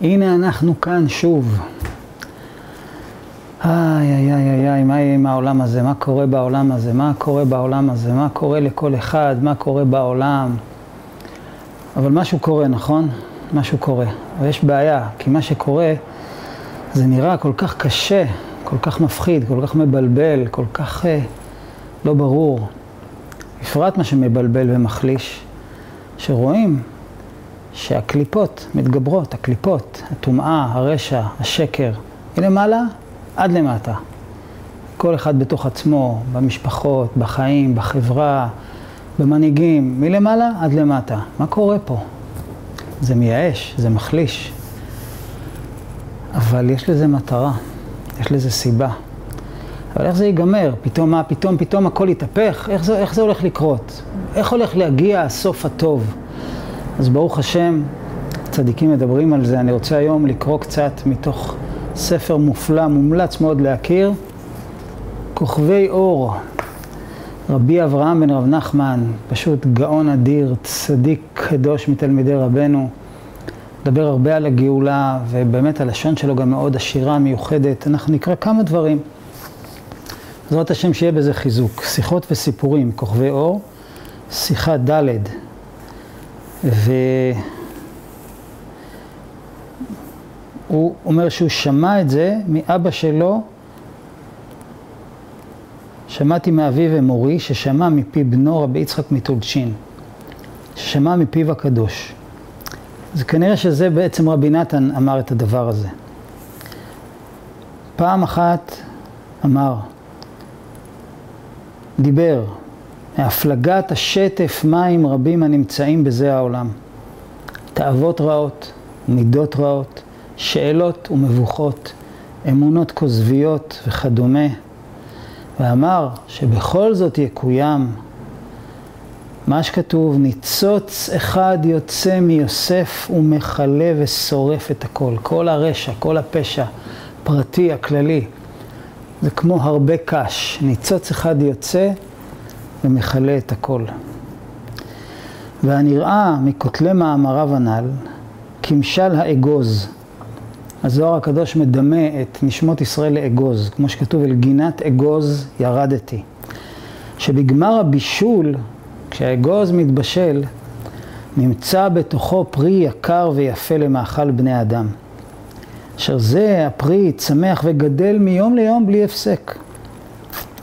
הנה אנחנו כאן שוב. איי, איי, איי, איי, מה יהיה עם העולם הזה? מה קורה בעולם הזה? מה קורה בעולם הזה? מה קורה לכל אחד? מה קורה בעולם? אבל משהו קורה, נכון? משהו קורה. אבל יש בעיה, כי מה שקורה זה נראה כל כך קשה, כל כך מפחיד, כל כך מבלבל, כל כך אה, לא ברור. בפרט מה שמבלבל ומחליש, שרואים שהקליפות מתגברות, הקליפות, הטומאה, הרשע, השקר, מלמעלה עד למטה. כל אחד בתוך עצמו, במשפחות, בחיים, בחברה, במנהיגים, מלמעלה עד למטה. מה קורה פה? זה מייאש, זה מחליש. אבל יש לזה מטרה, יש לזה סיבה. אבל איך זה ייגמר? פתאום מה? פתאום, פתאום הכל יתהפך? איך איך זה הולך לקרות? איך הולך להגיע הסוף הטוב? אז ברוך השם, צדיקים מדברים על זה. אני רוצה היום לקרוא קצת מתוך ספר מופלא, מומלץ מאוד להכיר, כוכבי אור, רבי אברהם בן רב נחמן, פשוט גאון אדיר, צדיק קדוש מתלמידי רבנו, מדבר הרבה על הגאולה, ובאמת הלשון שלו גם מאוד עשירה, מיוחדת. אנחנו נקרא כמה דברים. בעזרת השם שיהיה בזה חיזוק. שיחות וסיפורים, כוכבי אור, שיחה ד' והוא אומר שהוא שמע את זה מאבא שלו, שמעתי מאבי ומורי, ששמע מפי בנו רבי יצחק מטולצ'ין, ששמע מפיו הקדוש. אז כנראה שזה בעצם רבי נתן אמר את הדבר הזה. פעם אחת אמר, דיבר, מהפלגת השטף מים רבים הנמצאים בזה העולם. תאוות רעות, מידות רעות, שאלות ומבוכות, אמונות כוזביות וכדומה. ואמר שבכל זאת יקוים מה שכתוב, ניצוץ אחד יוצא מיוסף ומכלה ושורף את הכל. כל הרשע, כל הפשע, פרטי, הכללי. זה כמו הרבה קש. ניצוץ אחד יוצא ומכלה את הכל. והנראה מכותלי מאמריו הנ"ל, כמשל האגוז. הזוהר הקדוש מדמה את נשמות ישראל לאגוז, כמו שכתוב, אל גינת אגוז ירדתי. שבגמר הבישול, כשהאגוז מתבשל, נמצא בתוכו פרי יקר ויפה למאכל בני אדם. אשר זה הפרי צמח וגדל מיום ליום בלי הפסק.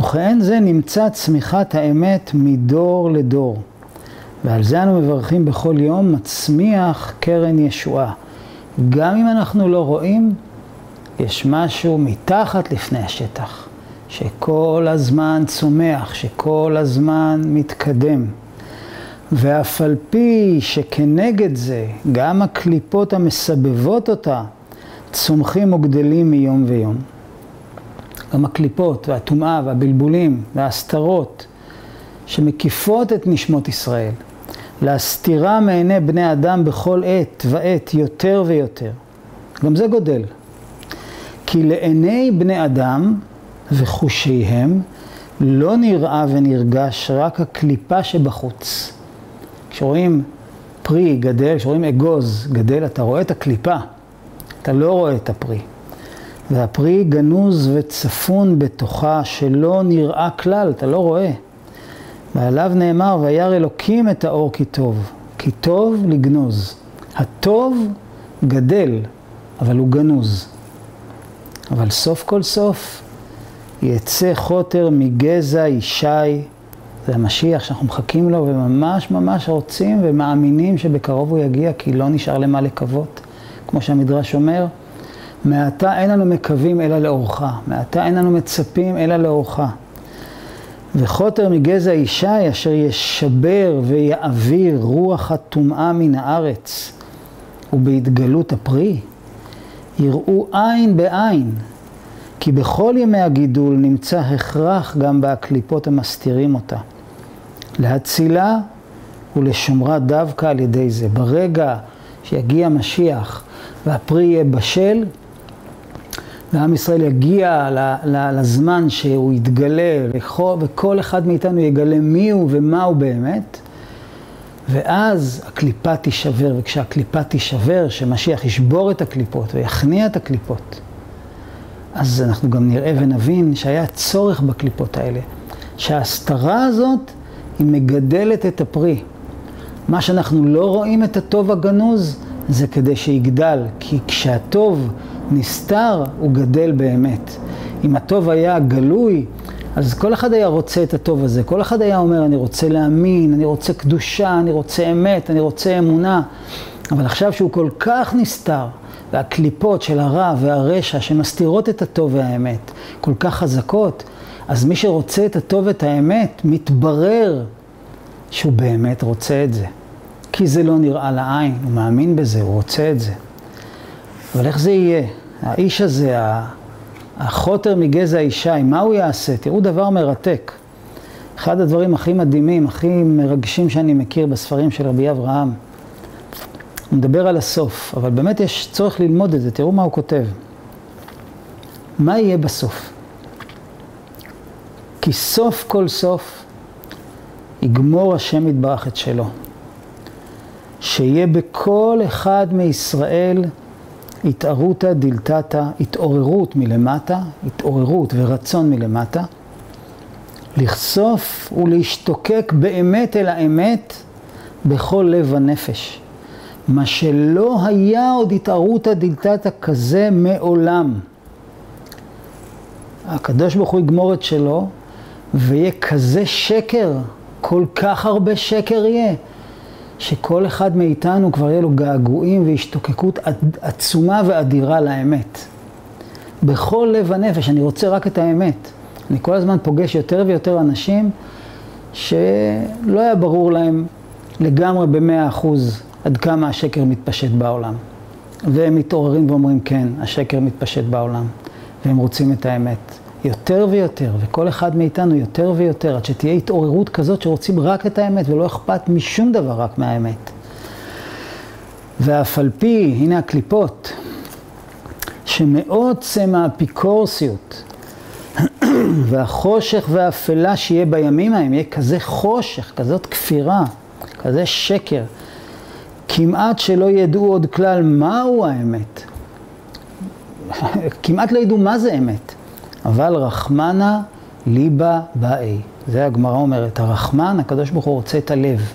וכן זה נמצא צמיחת האמת מדור לדור. ועל זה אנו מברכים בכל יום, מצמיח קרן ישועה. גם אם אנחנו לא רואים, יש משהו מתחת לפני השטח, שכל הזמן צומח, שכל הזמן מתקדם. ואף על פי שכנגד זה, גם הקליפות המסבבות אותה, צומחים וגדלים מיום ויום. גם הקליפות והטומאה והבלבולים וההסתרות שמקיפות את נשמות ישראל, להסתירה מעיני בני אדם בכל עת ועת יותר ויותר. גם זה גודל. כי לעיני בני אדם וחושיהם לא נראה ונרגש רק הקליפה שבחוץ. כשרואים פרי גדל, כשרואים אגוז גדל, אתה רואה את הקליפה, אתה לא רואה את הפרי. והפרי גנוז וצפון בתוכה שלא נראה כלל, אתה לא רואה. ועליו נאמר, וירא אלוקים את האור כי טוב, כי טוב לגנוז. הטוב גדל, אבל הוא גנוז. אבל סוף כל סוף יצא חוטר מגזע ישי, זה המשיח שאנחנו מחכים לו וממש ממש רוצים ומאמינים שבקרוב הוא יגיע כי לא נשאר למה לקוות. כמו שהמדרש אומר, מעתה אין לנו מקווים אלא לאורך, מעתה אין לנו מצפים אלא לאורך. וחוטר מגזע ישי אשר ישבר ויעביר רוח הטומאה מן הארץ ובהתגלות הפרי, יראו עין בעין, כי בכל ימי הגידול נמצא הכרח גם בהקליפות המסתירים אותה. להצילה ולשומרה דווקא על ידי זה. ברגע שיגיע משיח והפרי יהיה בשל, ועם ישראל יגיע לזמן שהוא יתגלה, וכל אחד מאיתנו יגלה מי הוא ומה הוא באמת, ואז הקליפה תישבר, וכשהקליפה תישבר, שמשיח ישבור את הקליפות ויכניע את הקליפות, אז אנחנו גם נראה ונבין שהיה צורך בקליפות האלה. שההסתרה הזאת היא מגדלת את הפרי. מה שאנחנו לא רואים את הטוב הגנוז, זה כדי שיגדל, כי כשהטוב נסתר, הוא גדל באמת. אם הטוב היה גלוי, אז כל אחד היה רוצה את הטוב הזה. כל אחד היה אומר, אני רוצה להאמין, אני רוצה קדושה, אני רוצה אמת, אני רוצה אמונה. אבל עכשיו שהוא כל כך נסתר, והקליפות של הרע והרשע שמסתירות את הטוב והאמת כל כך חזקות, אז מי שרוצה את הטוב ואת האמת, מתברר שהוא באמת רוצה את זה. כי זה לא נראה לעין, הוא מאמין בזה, הוא רוצה את זה. אבל איך זה יהיה? האיש הזה, החוטר מגזע ישי, מה הוא יעשה? תראו דבר מרתק. אחד הדברים הכי מדהימים, הכי מרגשים שאני מכיר בספרים של רבי אברהם. הוא מדבר על הסוף, אבל באמת יש צורך ללמוד את זה, תראו מה הוא כותב. מה יהיה בסוף? כי סוף כל סוף יגמור השם יתברך את שלו. שיהיה בכל אחד מישראל התערותא דלתתא, התעוררות מלמטה, התעוררות ורצון מלמטה, לחשוף ולהשתוקק באמת אל האמת בכל לב הנפש. מה שלא היה עוד התערותא דלתתא כזה מעולם. הקדוש ברוך הוא יגמור את שלו, ויהיה כזה שקר, כל כך הרבה שקר יהיה, שכל אחד מאיתנו כבר יהיה לו געגועים והשתוקקות עצומה ואדירה לאמת. בכל לב הנפש, אני רוצה רק את האמת. אני כל הזמן פוגש יותר ויותר אנשים שלא היה ברור להם לגמרי במאה אחוז עד כמה השקר מתפשט בעולם. והם מתעוררים ואומרים, כן, השקר מתפשט בעולם, והם רוצים את האמת. יותר ויותר, וכל אחד מאיתנו יותר ויותר, עד שתהיה התעוררות כזאת שרוצים רק את האמת ולא אכפת משום דבר רק מהאמת. ואף על פי, הנה הקליפות, שמעוצם האפיקורסיות והחושך והאפלה שיהיה בימים ההם, יהיה כזה חושך, כזאת כפירה, כזה שקר, כמעט שלא ידעו עוד כלל מהו האמת. כמעט לא ידעו מה זה אמת. אבל רחמנה ליבה באי. זה הגמרא אומרת, הרחמן, הקדוש ברוך הוא רוצה את הלב.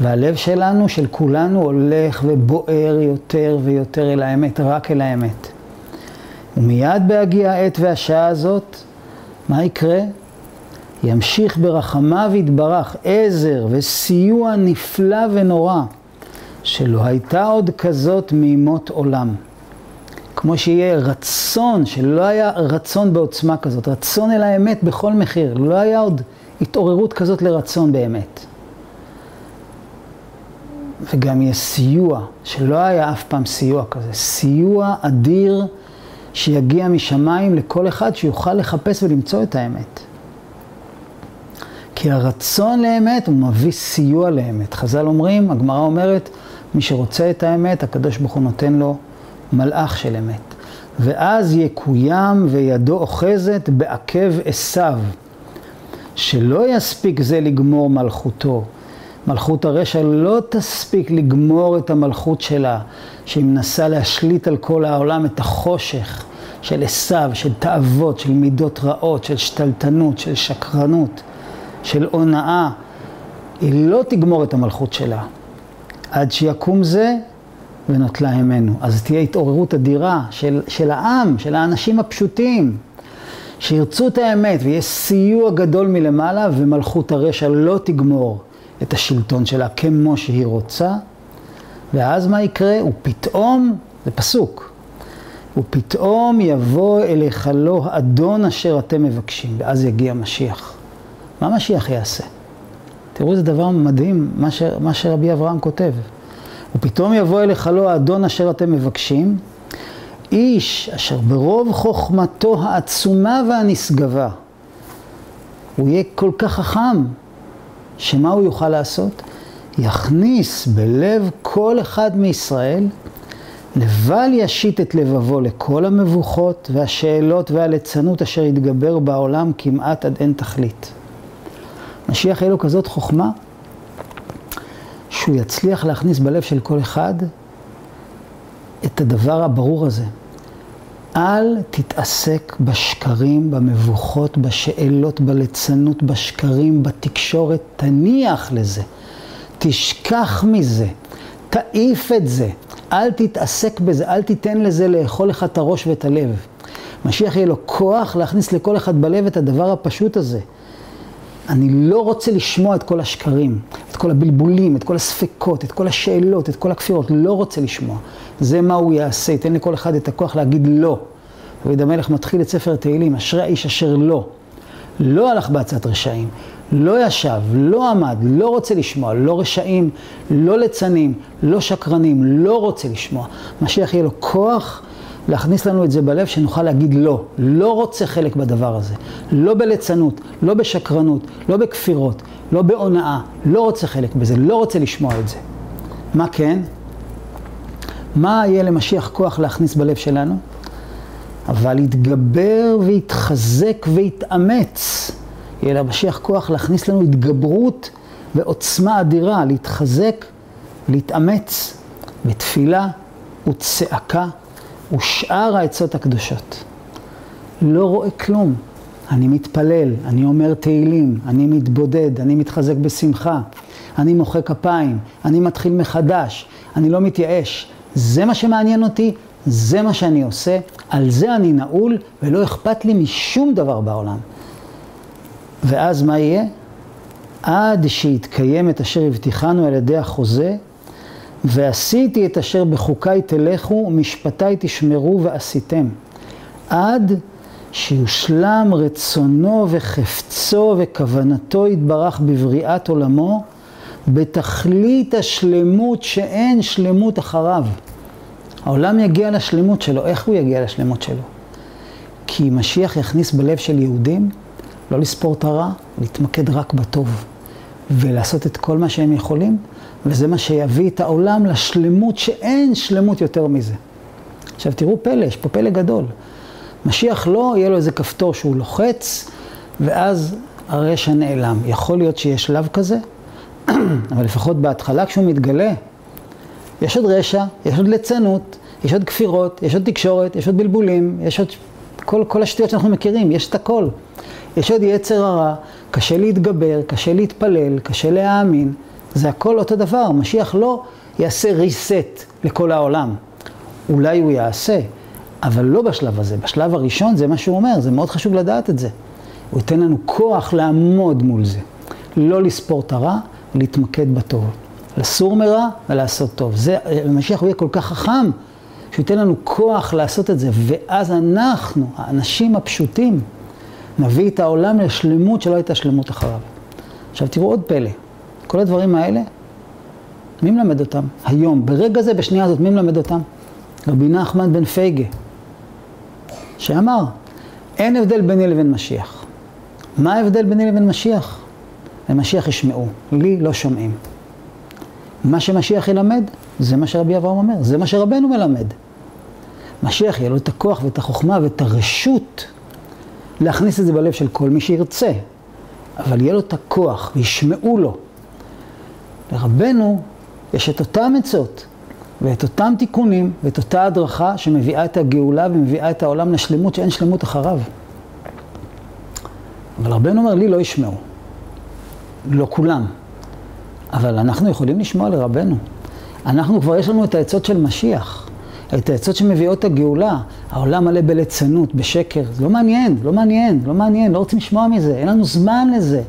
והלב שלנו, של כולנו, הולך ובוער יותר ויותר אל האמת, רק אל האמת. ומיד בהגיע העת והשעה הזאת, מה יקרה? ימשיך ברחמיו יתברך עזר וסיוע נפלא ונורא, שלא הייתה עוד כזאת מימות עולם. כמו שיהיה רצון, שלא היה רצון בעוצמה כזאת, רצון אל האמת בכל מחיר, לא היה עוד התעוררות כזאת לרצון באמת. וגם יהיה סיוע, שלא היה אף פעם סיוע כזה, סיוע אדיר שיגיע משמיים לכל אחד שיוכל לחפש ולמצוא את האמת. כי הרצון לאמת הוא מביא סיוע לאמת. חז"ל אומרים, הגמרא אומרת, מי שרוצה את האמת, הקדוש ברוך הוא נותן לו מלאך של אמת. ואז יקוים וידו אוחזת בעקב עשיו, שלא יספיק זה לגמור מלכותו. מלכות הרשע לא תספיק לגמור את המלכות שלה, שהיא מנסה להשליט על כל העולם את החושך של עשיו, של תאוות, של מידות רעות, של שתלטנות, של שקרנות, של הונאה. היא לא תגמור את המלכות שלה. עד שיקום זה, ונוטלה ממנו. אז תהיה התעוררות אדירה של, של העם, של האנשים הפשוטים, שירצו את האמת ויש סיוע גדול מלמעלה ומלכות הרשע לא תגמור את השלטון שלה כמו שהיא רוצה. ואז מה יקרה? ופתאום, זה פסוק, ופתאום יבוא אליך לא אדון אשר אתם מבקשים, ואז יגיע משיח. מה משיח יעשה? תראו איזה דבר מדהים, מה, ש, מה שרבי אברהם כותב. ופתאום יבוא אליך לא האדון אשר אתם מבקשים, איש אשר ברוב חוכמתו העצומה והנשגבה, הוא יהיה כל כך חכם, שמה הוא יוכל לעשות? יכניס בלב כל אחד מישראל, לבל ישית את לבבו לכל המבוכות והשאלות והליצנות אשר יתגבר בעולם כמעט עד אין תכלית. משיח יהיה לו כזאת חוכמה, שהוא יצליח להכניס בלב של כל אחד את הדבר הברור הזה. אל תתעסק בשקרים, במבוכות, בשאלות, בליצנות, בשקרים, בתקשורת, תניח לזה. תשכח מזה, תעיף את זה, אל תתעסק בזה, אל תיתן לזה לאכול לך את הראש ואת הלב. משיח יהיה לו כוח להכניס לכל אחד בלב את הדבר הפשוט הזה. אני לא רוצה לשמוע את כל השקרים, כל הבלבולים, את כל הספקות, את כל השאלות, את כל הכפירות, לא רוצה לשמוע. זה מה הוא יעשה, ייתן לכל אחד את הכוח להגיד לא. דוד המלך מתחיל את ספר תהילים, אשרי האיש אשר לא. לא הלך בעצת רשעים, לא ישב, לא עמד, לא רוצה לשמוע, לא רשעים, לא ליצנים, לא שקרנים, לא רוצה לשמוע. משיח יהיה לו כוח להכניס לנו את זה בלב, שנוכל להגיד לא. לא רוצה חלק בדבר הזה. לא בליצנות, לא בשקרנות, לא בכפירות, לא בהונאה. לא רוצה חלק בזה, לא רוצה לשמוע את זה. מה כן? מה יהיה למשיח כוח להכניס בלב שלנו? אבל יתגבר ויתחזק ויתאמץ. יהיה למשיח כוח להכניס לנו התגברות ועוצמה אדירה, להתחזק, להתאמץ בתפילה וצעקה ושאר העצות הקדושות. לא רואה כלום. אני מתפלל, אני אומר תהילים, אני מתבודד, אני מתחזק בשמחה, אני מוחא כפיים, אני מתחיל מחדש, אני לא מתייאש. זה מה שמעניין אותי, זה מה שאני עושה, על זה אני נעול ולא אכפת לי משום דבר בעולם. ואז מה יהיה? עד שיתקיים את אשר הבטיחנו על ידי החוזה, ועשיתי את אשר בחוקיי תלכו ומשפטיי תשמרו ועשיתם. עד שיושלם רצונו וחפצו וכוונתו יתברך בבריאת עולמו, בתכלית השלמות שאין שלמות אחריו. העולם יגיע לשלמות שלו. איך הוא יגיע לשלמות שלו? כי משיח יכניס בלב של יהודים לא לספור את הרע, להתמקד רק בטוב. ולעשות את כל מה שהם יכולים, וזה מה שיביא את העולם לשלמות שאין שלמות יותר מזה. עכשיו תראו פלא, יש פה פלא גדול. משיח לא יהיה לו איזה כפתור שהוא לוחץ, ואז הרשע נעלם. יכול להיות שיש שלב כזה, אבל לפחות בהתחלה כשהוא מתגלה, יש עוד רשע, יש עוד ליצנות, יש עוד כפירות, יש עוד תקשורת, יש עוד בלבולים, יש עוד כל, כל השטויות שאנחנו מכירים, יש את הכל. יש עוד יצר הרע, קשה להתגבר, קשה להתפלל, קשה להאמין. זה הכל אותו דבר, משיח לא יעשה reset לכל העולם. אולי הוא יעשה, אבל לא בשלב הזה. בשלב הראשון זה מה שהוא אומר, זה מאוד חשוב לדעת את זה. הוא ייתן לנו כוח לעמוד מול זה. לא לספור את הרע, להתמקד בטוב. לסור מרע ולעשות טוב. זה, משיח הוא יהיה כל כך חכם, שהוא ייתן לנו כוח לעשות את זה. ואז אנחנו, האנשים הפשוטים, נביא את העולם לשלמות שלא הייתה שלמות אחריו. עכשיו תראו עוד פלא, כל הדברים האלה, מי מלמד אותם? היום, ברגע זה, בשנייה הזאת, מי מלמד אותם? רבי נחמן בן פייגה, שאמר, אין הבדל ביני לבין משיח. מה ההבדל ביני לבין משיח? למשיח ישמעו, לי לא שומעים. מה שמשיח ילמד, זה מה שרבי אברהם אומר, זה מה שרבנו מלמד. משיח יהיה לו את הכוח ואת החוכמה ואת הרשות להכניס את זה בלב של כל מי שירצה, אבל יהיה לו את הכוח וישמעו לו. לרבנו יש את אותם עצות ואת אותם תיקונים ואת אותה הדרכה שמביאה את הגאולה ומביאה את העולם לשלמות שאין שלמות אחריו. אבל רבנו אומר, לי לא ישמעו. לא כולם. אבל אנחנו יכולים לשמוע לרבנו. אנחנו כבר יש לנו את העצות של משיח. את העצות שמביאות את הגאולה, העולם מלא בליצנות, בשקר, זה לא מעניין, לא מעניין, לא מעניין, לא רוצים לשמוע מזה, אין לנו זמן לזה.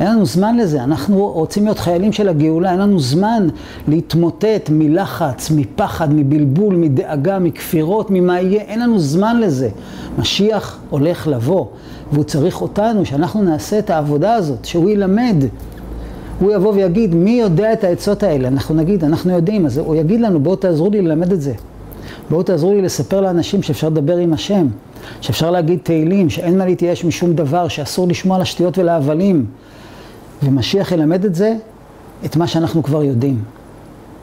אין לנו זמן לזה, אנחנו רוצים להיות חיילים של הגאולה, אין לנו זמן להתמוטט מלחץ, מפחד, מבלבול, מדאגה, מכפירות, ממה יהיה, אין לנו זמן לזה. משיח הולך לבוא, והוא צריך אותנו, שאנחנו נעשה את העבודה הזאת, שהוא ילמד. הוא יבוא ויגיד, מי יודע את העצות האלה? אנחנו נגיד, אנחנו יודעים, אז הוא יגיד לנו, בואו תעזרו לי ללמד את זה. בואו תעזרו לי לספר לאנשים שאפשר לדבר עם השם, שאפשר להגיד תהילים, שאין מה להתייאש משום דבר, שאסור לשמוע לשטויות ולהבלים. ומשיח ילמד את זה, את מה שאנחנו כבר יודעים.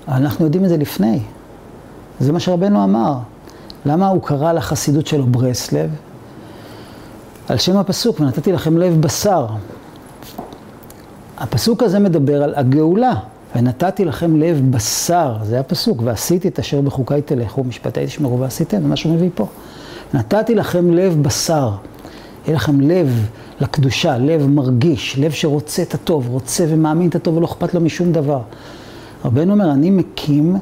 אבל אנחנו יודעים את זה לפני. זה מה שרבנו אמר. למה הוא קרא לחסידות שלו ברסלב? על שם הפסוק, ונתתי לכם לב בשר. הפסוק הזה מדבר על הגאולה, ונתתי לכם לב בשר, זה הפסוק, ועשיתי את אשר בחוקיי תלכו, משפטי תשמרו ועשיתם, זה מה שהוא מביא פה. נתתי לכם לב בשר, יהיה לכם לב לקדושה, לב מרגיש, לב שרוצה את הטוב, רוצה ומאמין את הטוב ולא אכפת לו משום דבר. רבנו אומר, אני מקים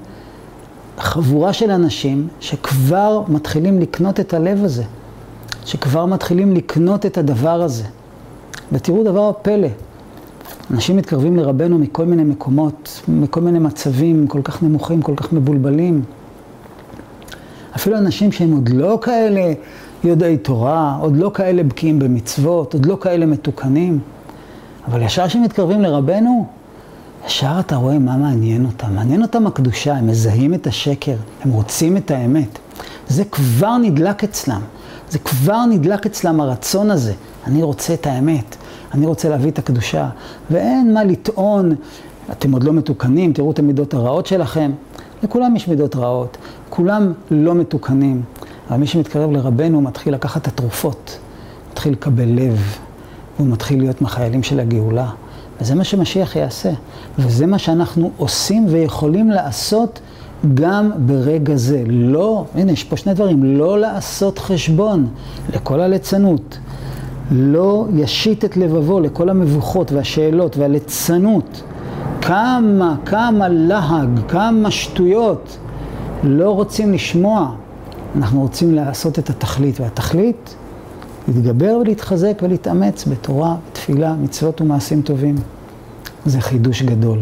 חבורה של אנשים שכבר מתחילים לקנות את הלב הזה, שכבר מתחילים לקנות את הדבר הזה. ותראו דבר הפלא, אנשים מתקרבים לרבנו מכל מיני מקומות, מכל מיני מצבים כל כך נמוכים, כל כך מבולבלים. אפילו אנשים שהם עוד לא כאלה יודעי תורה, עוד לא כאלה בקיאים במצוות, עוד לא כאלה מתוקנים. אבל ישר כשמתקרבים לרבנו, ישר אתה רואה מה מעניין אותם. מעניין אותם הקדושה, הם מזהים את השקר, הם רוצים את האמת. זה כבר נדלק אצלם, זה כבר נדלק אצלם הרצון הזה. אני רוצה את האמת, אני רוצה להביא את הקדושה. ואין מה לטעון, אתם עוד לא מתוקנים, תראו את המידות הרעות שלכם. לכולם יש מידות רעות, כולם לא מתוקנים. אבל מי שמתקרב לרבנו מתחיל לקחת את התרופות, מתחיל לקבל לב, והוא מתחיל להיות מהחיילים של הגאולה. וזה מה שמשיח יעשה. וזה מה שאנחנו עושים ויכולים לעשות גם ברגע זה. לא, הנה, יש פה שני דברים, לא לעשות חשבון לכל הליצנות. לא ישית את לבבו לכל המבוכות והשאלות והליצנות. כמה, כמה להג, כמה שטויות לא רוצים לשמוע. אנחנו רוצים לעשות את התכלית, והתכלית, להתגבר ולהתחזק ולהתאמץ בתורה, בתפילה, מצוות ומעשים טובים. זה חידוש גדול.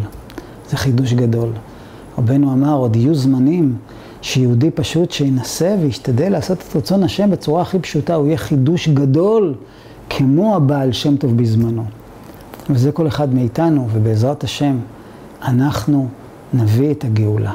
זה חידוש גדול. רבנו אמר, עוד יהיו זמנים שיהודי פשוט שינסה וישתדל לעשות את רצון השם בצורה הכי פשוטה, הוא יהיה חידוש גדול כמו הבעל שם טוב בזמנו. וזה כל אחד מאיתנו, ובעזרת השם, אנחנו נביא את הגאולה.